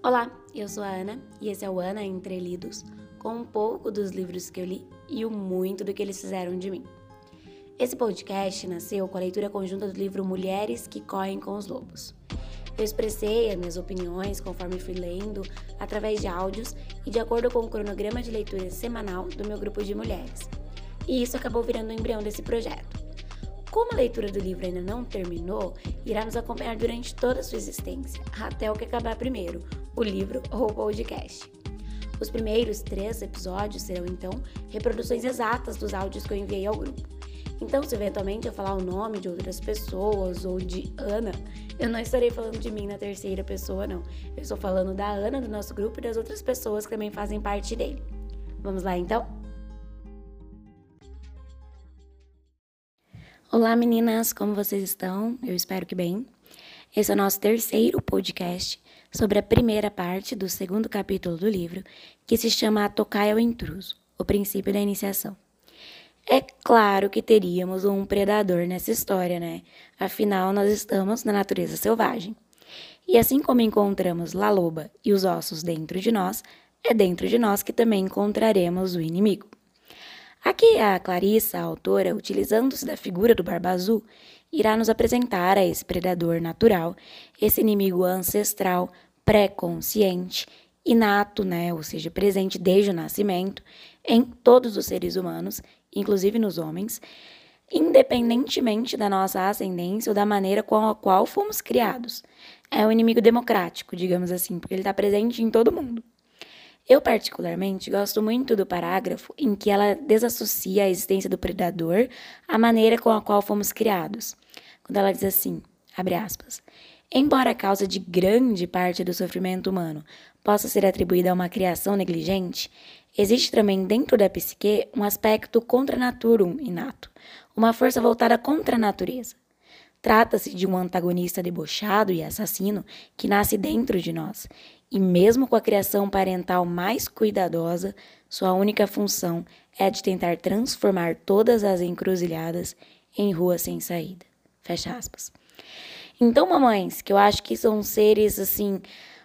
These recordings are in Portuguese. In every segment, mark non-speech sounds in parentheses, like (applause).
Olá, eu sou a Ana e esse é o Ana Entre Lidos, com um pouco dos livros que eu li e o muito do que eles fizeram de mim. Esse podcast nasceu com a leitura conjunta do livro Mulheres que Correm com os Lobos. Eu expressei as minhas opiniões conforme fui lendo, através de áudios e de acordo com o cronograma de leitura semanal do meu grupo de mulheres. E isso acabou virando o embrião desse projeto. Como a leitura do livro ainda não terminou, irá nos acompanhar durante toda a sua existência, até o que acabar primeiro, o livro ou o podcast. Os primeiros três episódios serão então reproduções exatas dos áudios que eu enviei ao grupo. Então, se eventualmente eu falar o nome de outras pessoas ou de Ana, eu não estarei falando de mim na terceira pessoa, não. Eu estou falando da Ana do nosso grupo e das outras pessoas que também fazem parte dele. Vamos lá então? Olá meninas, como vocês estão? Eu espero que bem. Esse é o nosso terceiro podcast sobre a primeira parte do segundo capítulo do livro, que se chama A Tocaia ao Intruso, o princípio da iniciação. É claro que teríamos um predador nessa história, né? Afinal, nós estamos na natureza selvagem. E assim como encontramos La Loba e os ossos dentro de nós, é dentro de nós que também encontraremos o inimigo. Aqui a Clarissa, a autora, utilizando-se da figura do Barba Azul, irá nos apresentar a esse predador natural, esse inimigo ancestral, pré-consciente, inato, né, ou seja, presente desde o nascimento em todos os seres humanos, inclusive nos homens, independentemente da nossa ascendência ou da maneira com a qual fomos criados. É um inimigo democrático, digamos assim, porque ele está presente em todo mundo. Eu, particularmente, gosto muito do parágrafo em que ela desassocia a existência do predador à maneira com a qual fomos criados. Quando ela diz assim, abre aspas, embora a causa de grande parte do sofrimento humano possa ser atribuída a uma criação negligente, existe também dentro da psique um aspecto contra naturum inato, uma força voltada contra a natureza. Trata-se de um antagonista debochado e assassino que nasce dentro de nós e mesmo com a criação parental mais cuidadosa, sua única função é de tentar transformar todas as encruzilhadas em ruas sem saída. Fecha aspas. Então, mamães, que eu acho que são seres assim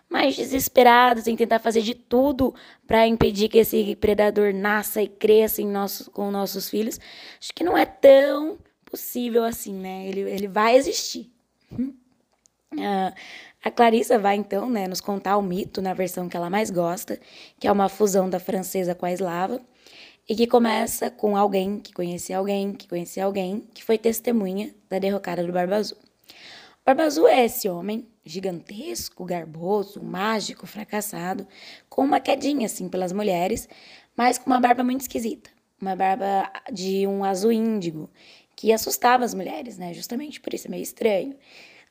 mais desesperados em tentar fazer de tudo para impedir que esse predador nasça e cresça em nosso, com nossos filhos, acho que não é tão possível assim, né? Ele, ele vai existir. Uh, a Clarissa vai então né, nos contar o mito na versão que ela mais gosta, que é uma fusão da francesa com a eslava, e que começa com alguém que conhecia alguém, que conhecia alguém, que foi testemunha da derrocada do Barba Azul. O Barba Azul é esse homem gigantesco, garboso, mágico, fracassado, com uma quedinha assim pelas mulheres, mas com uma barba muito esquisita, uma barba de um azul índigo, que assustava as mulheres, né? Justamente por isso é meio estranho.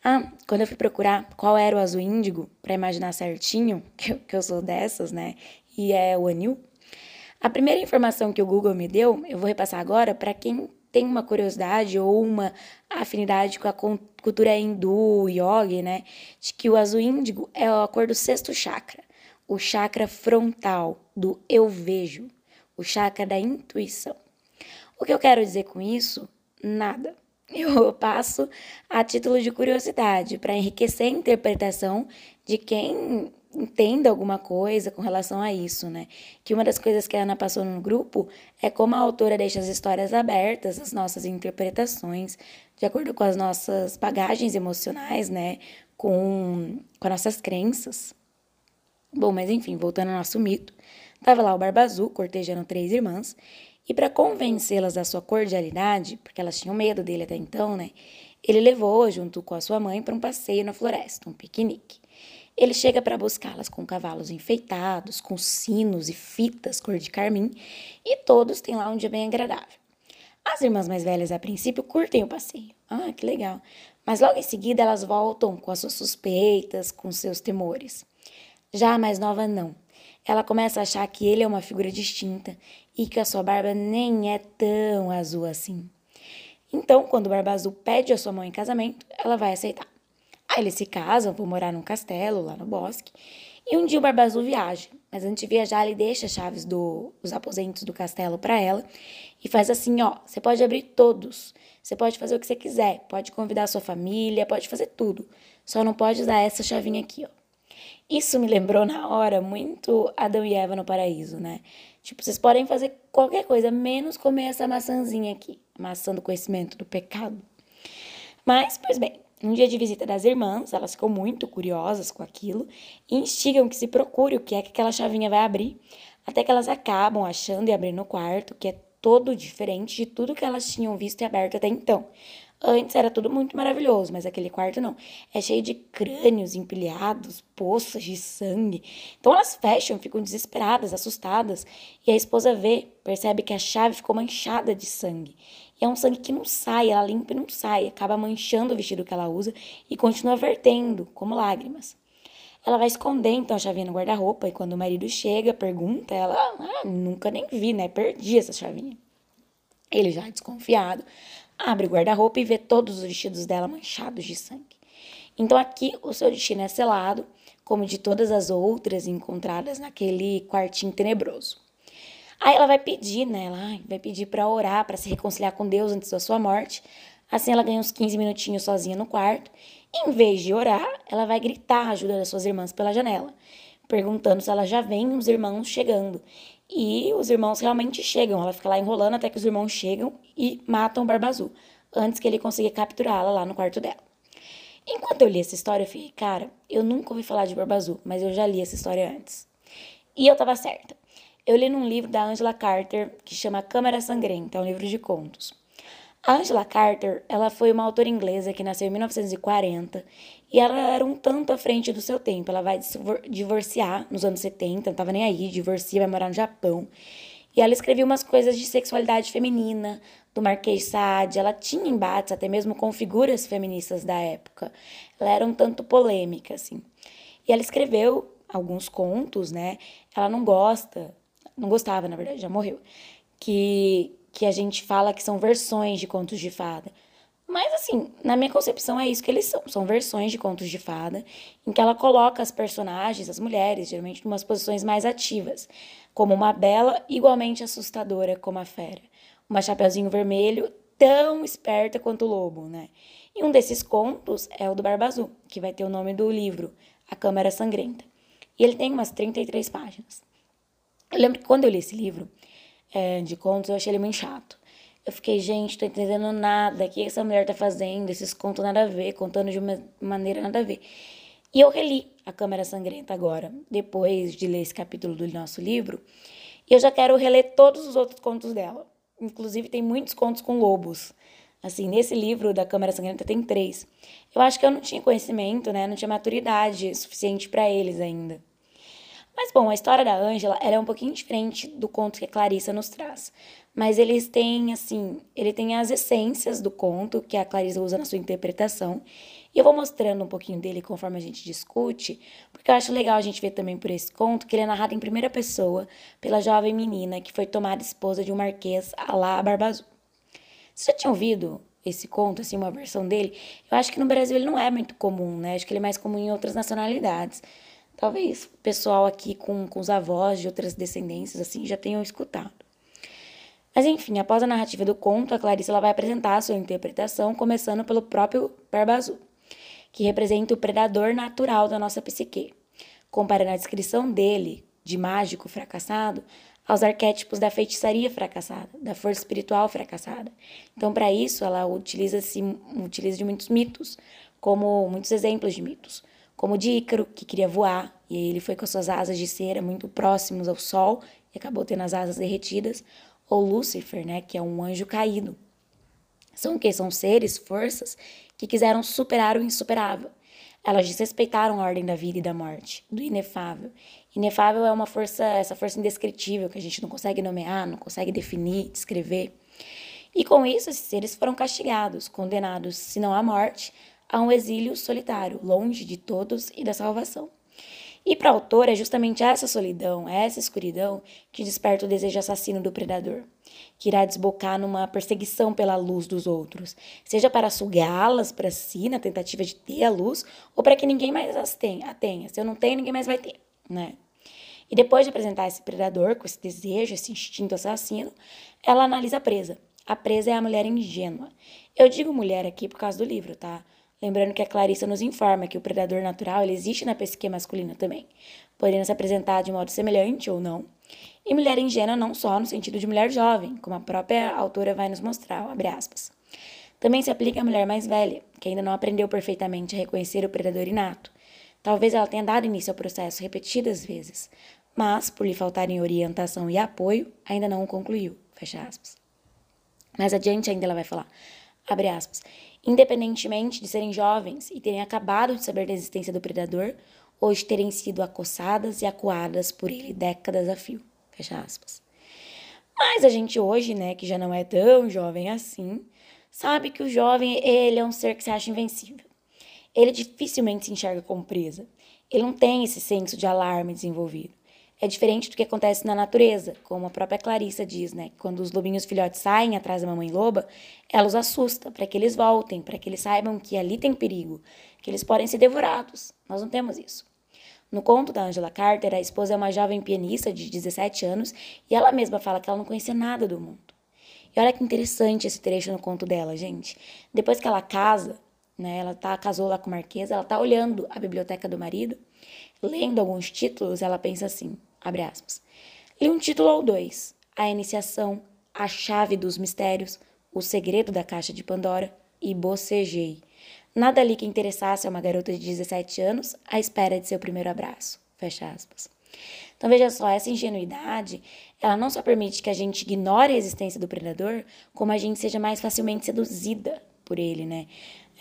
Ah, quando eu fui procurar qual era o azul índigo, para imaginar certinho, (laughs) que eu, que eu sou dessas, né? E é o anil. A primeira informação que o Google me deu, eu vou repassar agora para quem tem uma curiosidade ou uma afinidade com a cultura hindu, yogi, né? De que o azul índigo é a cor do sexto chakra, o chakra frontal do eu vejo, o chakra da intuição. O que eu quero dizer com isso? Nada (laughs) eu passo a título de curiosidade, para enriquecer a interpretação de quem entenda alguma coisa com relação a isso, né? Que uma das coisas que a Ana passou no grupo é como a autora deixa as histórias abertas, as nossas interpretações, de acordo com as nossas bagagens emocionais, né? Com, com as nossas crenças. Bom, mas enfim, voltando ao nosso mito. Tava lá o Barba Azul cortejando três irmãs e para convencê-las da sua cordialidade, porque elas tinham medo dele até então, né? Ele levou junto com a sua mãe para um passeio na floresta, um piquenique. Ele chega para buscá-las com cavalos enfeitados, com sinos e fitas cor de carmim, e todos têm lá um dia bem agradável. As irmãs mais velhas, a princípio, curtem o passeio. Ah, que legal. Mas logo em seguida elas voltam com as suas suspeitas, com seus temores. Já a mais nova, não. Ela começa a achar que ele é uma figura distinta e que a sua barba nem é tão azul assim. Então, quando o Barba Azul pede a sua mão em casamento, ela vai aceitar. Aí eles se casam, vão morar num castelo lá no bosque. E um dia o Barba Azul viaja, mas antes de viajar, ele deixa as chaves do, dos aposentos do castelo para ela e faz assim: ó, você pode abrir todos, você pode fazer o que você quiser, pode convidar a sua família, pode fazer tudo, só não pode usar essa chavinha aqui, ó. Isso me lembrou na hora muito Adão e Eva no paraíso, né? Tipo, vocês podem fazer qualquer coisa, menos comer essa maçãzinha aqui, maçã do conhecimento do pecado. Mas, pois bem, um dia de visita das irmãs, elas ficam muito curiosas com aquilo e instigam que se procure o que é que aquela chavinha vai abrir, até que elas acabam achando e abrindo o quarto, que é todo diferente de tudo que elas tinham visto e aberto até então. Antes era tudo muito maravilhoso, mas aquele quarto não. É cheio de crânios empilhados, poças de sangue. Então elas fecham, ficam desesperadas, assustadas. E a esposa vê, percebe que a chave ficou manchada de sangue. E é um sangue que não sai, ela limpa e não sai, acaba manchando o vestido que ela usa e continua vertendo, como lágrimas. Ela vai esconder então a chavinha no guarda-roupa e quando o marido chega, pergunta, ela, ah, nunca nem vi, né? Perdi essa chavinha. Ele já desconfiado, abre o guarda-roupa e vê todos os vestidos dela manchados de sangue. Então aqui o seu destino é selado, como de todas as outras encontradas naquele quartinho tenebroso. Aí ela vai pedir, né? Ela vai pedir para orar, para se reconciliar com Deus antes da sua morte. Assim ela ganha uns 15 minutinhos sozinha no quarto. Em vez de orar, ela vai gritar a ajuda das suas irmãs pela janela, perguntando se ela já vem os irmãos chegando. E os irmãos realmente chegam. Ela fica lá enrolando até que os irmãos chegam e matam o Barba Azul, antes que ele consiga capturá-la lá no quarto dela. Enquanto eu li essa história, eu fiquei, cara, eu nunca ouvi falar de Barba Azul, mas eu já li essa história antes. E eu tava certa. Eu li num livro da Angela Carter que chama Câmara Sangrenta, é um livro de contos. A Angela Carter, ela foi uma autora inglesa que nasceu em 1940 e ela era um tanto à frente do seu tempo. Ela vai divorciar nos anos 70, não estava nem aí, divorcia, vai morar no Japão. E ela escreveu umas coisas de sexualidade feminina, do Marquês Sade. Ela tinha embates até mesmo com figuras feministas da época. Ela era um tanto polêmica, assim. E ela escreveu alguns contos, né? Ela não gosta, não gostava, na verdade, já morreu, que que a gente fala que são versões de contos de fada. Mas, assim, na minha concepção é isso que eles são. São versões de contos de fada, em que ela coloca as personagens, as mulheres, geralmente, em umas posições mais ativas, como uma bela igualmente assustadora como a fera. Uma chapeuzinho vermelho tão esperta quanto o lobo, né? E um desses contos é o do Barba Azul, que vai ter o nome do livro, A Câmara Sangrenta. E ele tem umas 33 páginas. Eu lembro que quando eu li esse livro, é, de contos, eu achei ele muito chato. Eu fiquei, gente, tô entendendo nada. O que essa mulher tá fazendo? Esses contos nada a ver, contando de uma maneira nada a ver. E eu reli A Câmara Sangrenta agora, depois de ler esse capítulo do nosso livro. E eu já quero reler todos os outros contos dela. Inclusive, tem muitos contos com lobos. Assim, nesse livro da Câmara Sangrenta tem três. Eu acho que eu não tinha conhecimento, né? Não tinha maturidade suficiente para eles ainda. Mas bom, a história da Ângela é um pouquinho diferente do conto que a Clarissa nos traz. Mas eles têm, assim, ele tem as essências do conto que a Clarissa usa na sua interpretação. E eu vou mostrando um pouquinho dele conforme a gente discute, porque eu acho legal a gente ver também por esse conto que ele é narrado em primeira pessoa pela jovem menina que foi tomada esposa de um marquês lá Barba Azul. Você já tinha ouvido esse conto, assim, uma versão dele? Eu acho que no Brasil ele não é muito comum, né? Acho que ele é mais comum em outras nacionalidades. Talvez o pessoal aqui com, com os avós de outras descendências assim já tenham escutado. Mas enfim, após a narrativa do conto, a Clarice ela vai apresentar a sua interpretação, começando pelo próprio Barba Azul, que representa o predador natural da nossa psique, comparando a descrição dele, de mágico fracassado, aos arquétipos da feitiçaria fracassada, da força espiritual fracassada. Então, para isso, ela utiliza, -se, utiliza de muitos mitos, como muitos exemplos de mitos, como de Ícaro, que queria voar, e ele foi com suas asas de cera muito próximos ao sol e acabou tendo as asas derretidas, ou Lúcifer, né, que é um anjo caído. São o que? São seres, forças, que quiseram superar o insuperável. Elas desrespeitaram a ordem da vida e da morte, do inefável. Inefável é uma força, essa força indescritível que a gente não consegue nomear, não consegue definir, descrever. E com isso, esses seres foram castigados, condenados, se não à morte, a um exílio solitário, longe de todos e da salvação. E para a autora é justamente essa solidão, essa escuridão que desperta o desejo assassino do predador, que irá desbocar numa perseguição pela luz dos outros, seja para sugá-las para si na tentativa de ter a luz, ou para que ninguém mais as tenha, a tenha. Se eu não tenho, ninguém mais vai ter, né? E depois de apresentar esse predador com esse desejo, esse instinto assassino, ela analisa a presa. A presa é a mulher ingênua. Eu digo mulher aqui por causa do livro, tá? Lembrando que a Clarissa nos informa que o predador natural existe na psique masculina também, podendo se apresentar de modo semelhante ou não. E mulher ingênua não só no sentido de mulher jovem, como a própria autora vai nos mostrar, abre aspas. Também se aplica à mulher mais velha, que ainda não aprendeu perfeitamente a reconhecer o predador inato. Talvez ela tenha dado início ao processo repetidas vezes, mas, por lhe faltarem orientação e apoio, ainda não o concluiu. Fecha aspas. Mais adiante ainda ela vai falar, abre aspas, independentemente de serem jovens e terem acabado de saber da existência do predador, ou de terem sido acossadas e acuadas por ele décadas a fio. Fecha aspas. Mas a gente hoje, né, que já não é tão jovem assim, sabe que o jovem, ele é um ser que se acha invencível. Ele dificilmente se enxerga como presa. Ele não tem esse senso de alarme desenvolvido. É diferente do que acontece na natureza, como a própria Clarissa diz, né? Quando os lobinhos filhotes saem atrás da mamãe loba, ela os assusta para que eles voltem, para que eles saibam que ali tem perigo, que eles podem ser devorados. Nós não temos isso. No conto da Angela Carter, a esposa é uma jovem pianista de 17 anos e ela mesma fala que ela não conhecia nada do mundo. E olha que interessante esse trecho no conto dela, gente. Depois que ela casa, né, ela tá, casou lá com o Marquês, ela tá olhando a biblioteca do marido, lendo alguns títulos, ela pensa assim, abre aspas, li um título ou dois, A Iniciação, A Chave dos Mistérios, O Segredo da Caixa de Pandora e bocejei. Nada ali que interessasse a uma garota de 17 anos à espera de seu primeiro abraço. Fecha aspas. Então veja só, essa ingenuidade, ela não só permite que a gente ignore a existência do predador, como a gente seja mais facilmente seduzida por ele, né?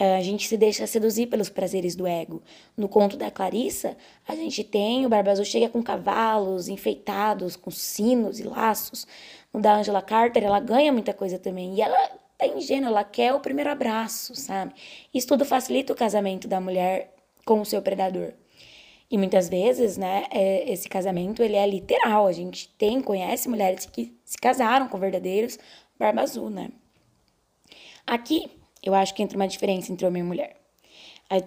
É, a gente se deixa seduzir pelos prazeres do ego. No conto da Clarissa, a gente tem o Barba Azul chega com cavalos enfeitados, com sinos e laços. No da Angela Carter, ela ganha muita coisa também. E ela tá ingênua, ela quer o primeiro abraço, sabe? Isso tudo facilita o casamento da mulher com o seu predador. E muitas vezes, né, é, esse casamento ele é literal. A gente tem, conhece mulheres que se casaram com verdadeiros barba azul, né? Aqui, eu acho que entra uma diferença entre homem e mulher.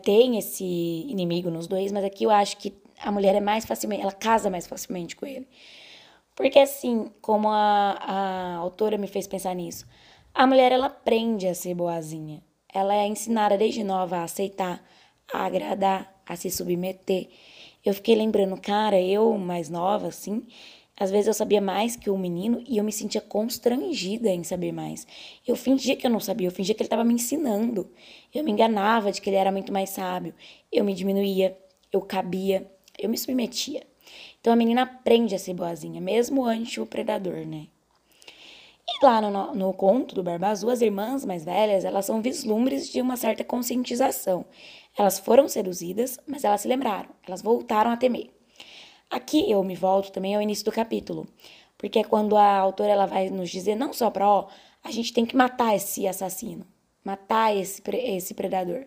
Tem esse inimigo nos dois, mas aqui eu acho que a mulher é mais facilmente, ela casa mais facilmente com ele. Porque assim, como a, a autora me fez pensar nisso, a mulher ela aprende a ser boazinha. Ela é ensinada desde nova a aceitar, a agradar, a se submeter eu fiquei lembrando, cara, eu mais nova, assim, às vezes eu sabia mais que o menino e eu me sentia constrangida em saber mais. Eu fingia que eu não sabia, eu fingia que ele estava me ensinando. Eu me enganava de que ele era muito mais sábio. Eu me diminuía, eu cabia, eu me submetia. Então a menina aprende a ser boazinha, mesmo ante o predador, né? E lá no, no conto do Barba Azul, as irmãs mais velhas, elas são vislumbres de uma certa conscientização. Elas foram seduzidas, mas elas se lembraram, elas voltaram a temer. Aqui eu me volto também ao início do capítulo, porque é quando a autora ela vai nos dizer não só para, ó, a gente tem que matar esse assassino, matar esse, esse predador.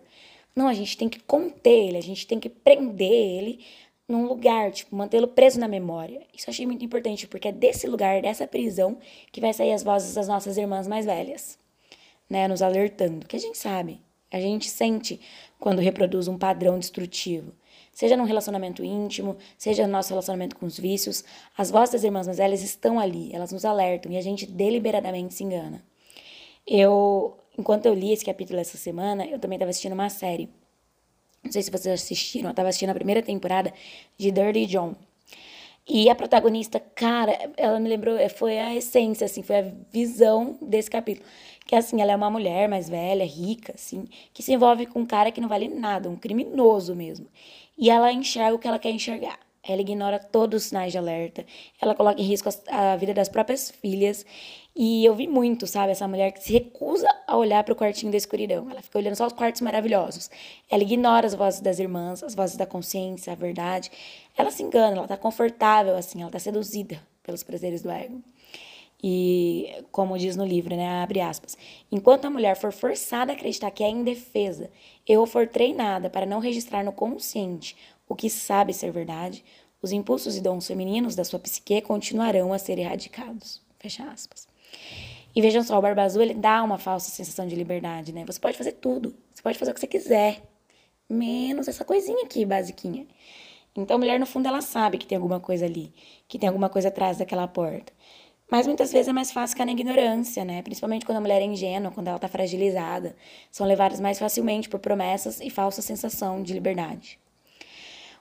Não, a gente tem que conter ele, a gente tem que prender ele num lugar, tipo, mantê-lo preso na memória. Isso eu achei muito importante, porque é desse lugar, dessa prisão, que vai sair as vozes das nossas irmãs mais velhas, né, nos alertando, que a gente sabe, a gente sente quando reproduz um padrão destrutivo. Seja num relacionamento íntimo, seja no nosso relacionamento com os vícios, as vozes das irmãs mais velhas estão ali, elas nos alertam e a gente deliberadamente se engana. Eu, enquanto eu li esse capítulo essa semana, eu também estava assistindo uma série. Não sei se vocês assistiram, eu estava assistindo a primeira temporada de Dirty John. E a protagonista, cara, ela me lembrou, foi a essência, assim, foi a visão desse capítulo que assim, ela é uma mulher mais velha, rica, assim, que se envolve com um cara que não vale nada, um criminoso mesmo. E ela enxerga o que ela quer enxergar. Ela ignora todos os sinais de alerta, ela coloca em risco a vida das próprias filhas. E eu vi muito, sabe, essa mulher que se recusa a olhar para o quartinho da escuridão. Ela fica olhando só os quartos maravilhosos. Ela ignora as vozes das irmãs, as vozes da consciência, a verdade. Ela se engana, ela tá confortável assim, ela tá seduzida pelos prazeres do ego. E, como diz no livro, né, abre aspas, enquanto a mulher for forçada a acreditar que é indefesa, eu for treinada para não registrar no consciente o que sabe ser verdade, os impulsos e dons femininos da sua psique continuarão a ser erradicados. Fecha aspas. E vejam só, o Barba Azul, ele dá uma falsa sensação de liberdade, né? Você pode fazer tudo, você pode fazer o que você quiser, menos essa coisinha aqui, basiquinha. Então, a mulher, no fundo, ela sabe que tem alguma coisa ali, que tem alguma coisa atrás daquela porta. Mas muitas vezes é mais fácil ficar na ignorância, né? Principalmente quando a mulher é ingênua, quando ela está fragilizada. São levadas mais facilmente por promessas e falsa sensação de liberdade.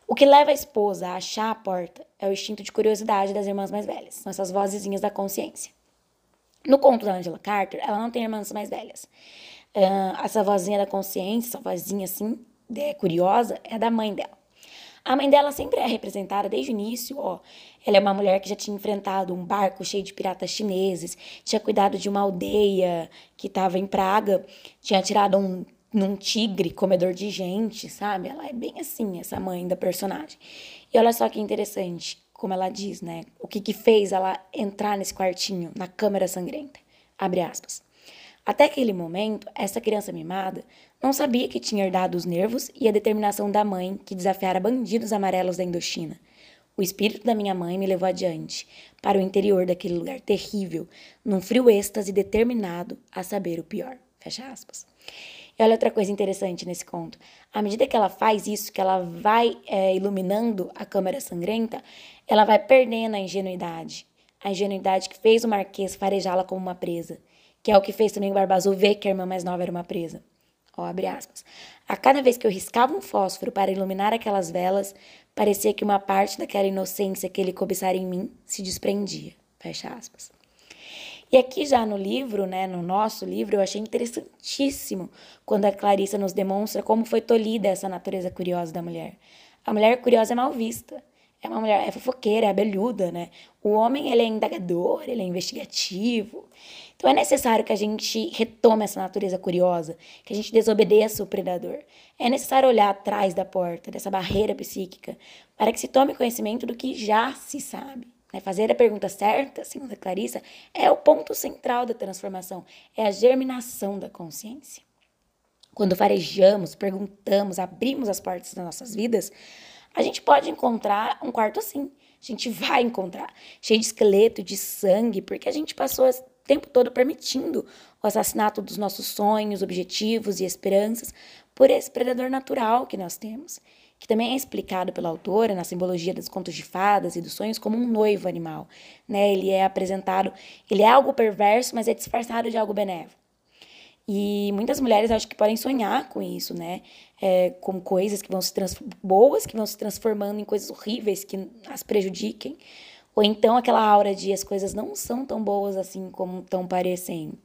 O que leva a esposa a achar a porta é o instinto de curiosidade das irmãs mais velhas. São essas vozezinhas da consciência. No conto da Angela Carter, ela não tem irmãs mais velhas. Uh, essa vozinha da consciência, essa vozinha assim, é, curiosa, é da mãe dela. A mãe dela sempre é representada desde o início, ó. Ela é uma mulher que já tinha enfrentado um barco cheio de piratas chineses, tinha cuidado de uma aldeia que estava em praga, tinha tirado um num tigre comedor de gente, sabe? Ela é bem assim, essa mãe da personagem. E olha só que interessante, como ela diz, né? O que que fez ela entrar nesse quartinho, na câmera sangrenta? Abre aspas. Até aquele momento, essa criança mimada não sabia que tinha herdado os nervos e a determinação da mãe que desafiara bandidos amarelos da Indochina. O espírito da minha mãe me levou adiante, para o interior daquele lugar terrível, num frio êxtase determinado a saber o pior. Fecha aspas. E olha outra coisa interessante nesse conto. À medida que ela faz isso, que ela vai é, iluminando a câmera sangrenta, ela vai perdendo a ingenuidade. A ingenuidade que fez o Marquês farejá-la como uma presa, que é o que fez também o Barba Azul ver que a irmã mais nova era uma presa. Ó, abre aspas. A cada vez que eu riscava um fósforo para iluminar aquelas velas, parecia que uma parte daquela inocência que ele cobiçara em mim se desprendia. Fecha aspas. E aqui já no livro, né, no nosso livro, eu achei interessantíssimo quando a Clarissa nos demonstra como foi tolhida essa natureza curiosa da mulher. A mulher curiosa é mal vista. É uma mulher, é fofoqueira, é abelhuda, né? O homem, ele é indagador, ele é investigativo. Então é necessário que a gente retome essa natureza curiosa, que a gente desobedeça o predador. É necessário olhar atrás da porta, dessa barreira psíquica, para que se tome conhecimento do que já se sabe. Né? Fazer a pergunta certa, segundo a Clarissa, é o ponto central da transformação, é a germinação da consciência. Quando farejamos, perguntamos, abrimos as portas das nossas vidas, a gente pode encontrar um quarto assim. A gente vai encontrar, cheio de esqueleto, de sangue, porque a gente passou tempo todo permitindo o assassinato dos nossos sonhos, objetivos e esperanças por esse predador natural que nós temos, que também é explicado pela autora na simbologia dos contos de fadas e dos sonhos como um noivo animal. Né? Ele é apresentado, ele é algo perverso, mas é disfarçado de algo benévolo. E muitas mulheres acho que podem sonhar com isso, né? É, com coisas que vão se boas, que vão se transformando em coisas horríveis que as prejudiquem. Ou então aquela aura de as coisas não são tão boas assim como estão parecendo.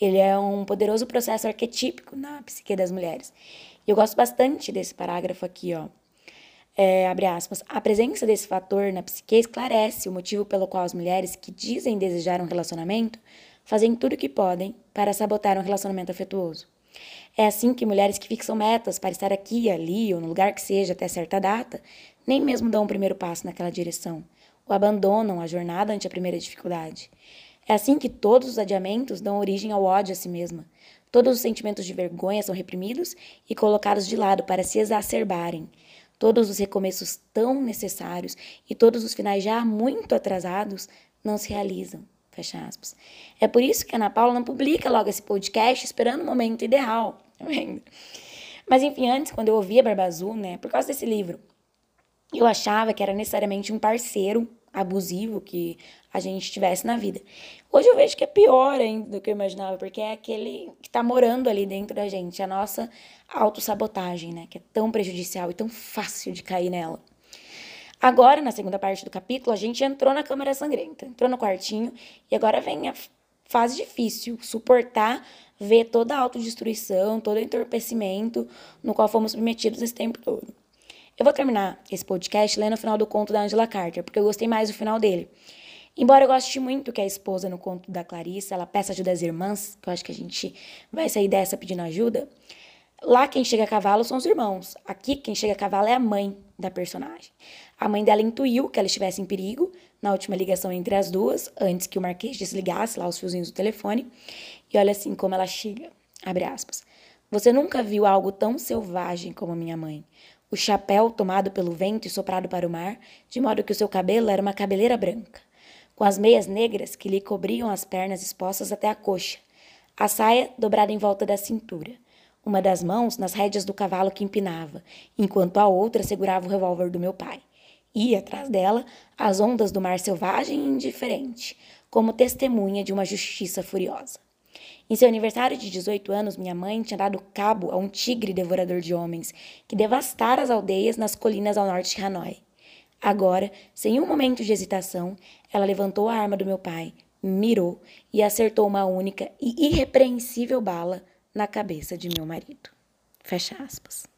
Ele é um poderoso processo arquetípico na psique das mulheres. Eu gosto bastante desse parágrafo aqui, ó. É, abre aspas, a presença desse fator na psique esclarece o motivo pelo qual as mulheres que dizem desejar um relacionamento fazem tudo o que podem para sabotar um relacionamento afetuoso. É assim que mulheres que fixam metas para estar aqui ali, ou no lugar que seja até certa data, nem mesmo dão o um primeiro passo naquela direção ou abandonam a jornada ante a primeira dificuldade. É assim que todos os adiamentos dão origem ao ódio a si mesma. Todos os sentimentos de vergonha são reprimidos e colocados de lado para se exacerbarem. Todos os recomeços tão necessários e todos os finais já muito atrasados não se realizam. Fecha aspas. É por isso que a Ana Paula não publica logo esse podcast esperando o momento ideal. Tá Mas enfim, antes, quando eu ouvia Barba Azul, né, por causa desse livro, eu achava que era necessariamente um parceiro abusivo que a gente tivesse na vida. Hoje eu vejo que é pior ainda do que eu imaginava, porque é aquele que tá morando ali dentro da gente, a nossa autossabotagem, né? Que é tão prejudicial e tão fácil de cair nela. Agora, na segunda parte do capítulo, a gente entrou na câmara sangrenta, entrou no quartinho, e agora vem a fase difícil, suportar ver toda a autodestruição, todo o entorpecimento no qual fomos submetidos esse tempo todo. Eu vou terminar esse podcast lendo o final do conto da Angela Carter, porque eu gostei mais do final dele. Embora eu goste muito que a esposa no conto da Clarissa, ela peça ajuda às irmãs, que eu acho que a gente vai sair dessa pedindo ajuda. Lá quem chega a cavalo são os irmãos. Aqui quem chega a cavalo é a mãe da personagem. A mãe dela intuiu que ela estivesse em perigo na última ligação entre as duas, antes que o Marquês desligasse lá os fiozinhos do telefone. E olha assim como ela chega. Abre aspas. Você nunca viu algo tão selvagem como minha mãe o chapéu tomado pelo vento e soprado para o mar, de modo que o seu cabelo era uma cabeleira branca, com as meias negras que lhe cobriam as pernas expostas até a coxa, a saia dobrada em volta da cintura, uma das mãos nas rédeas do cavalo que empinava, enquanto a outra segurava o revólver do meu pai. E, atrás dela, as ondas do mar selvagem e indiferente, como testemunha de uma justiça furiosa. Em seu aniversário de 18 anos, minha mãe tinha dado cabo a um tigre devorador de homens que devastara as aldeias nas colinas ao norte de Hanoi. Agora, sem um momento de hesitação, ela levantou a arma do meu pai, mirou e acertou uma única e irrepreensível bala na cabeça de meu marido. Fecha aspas.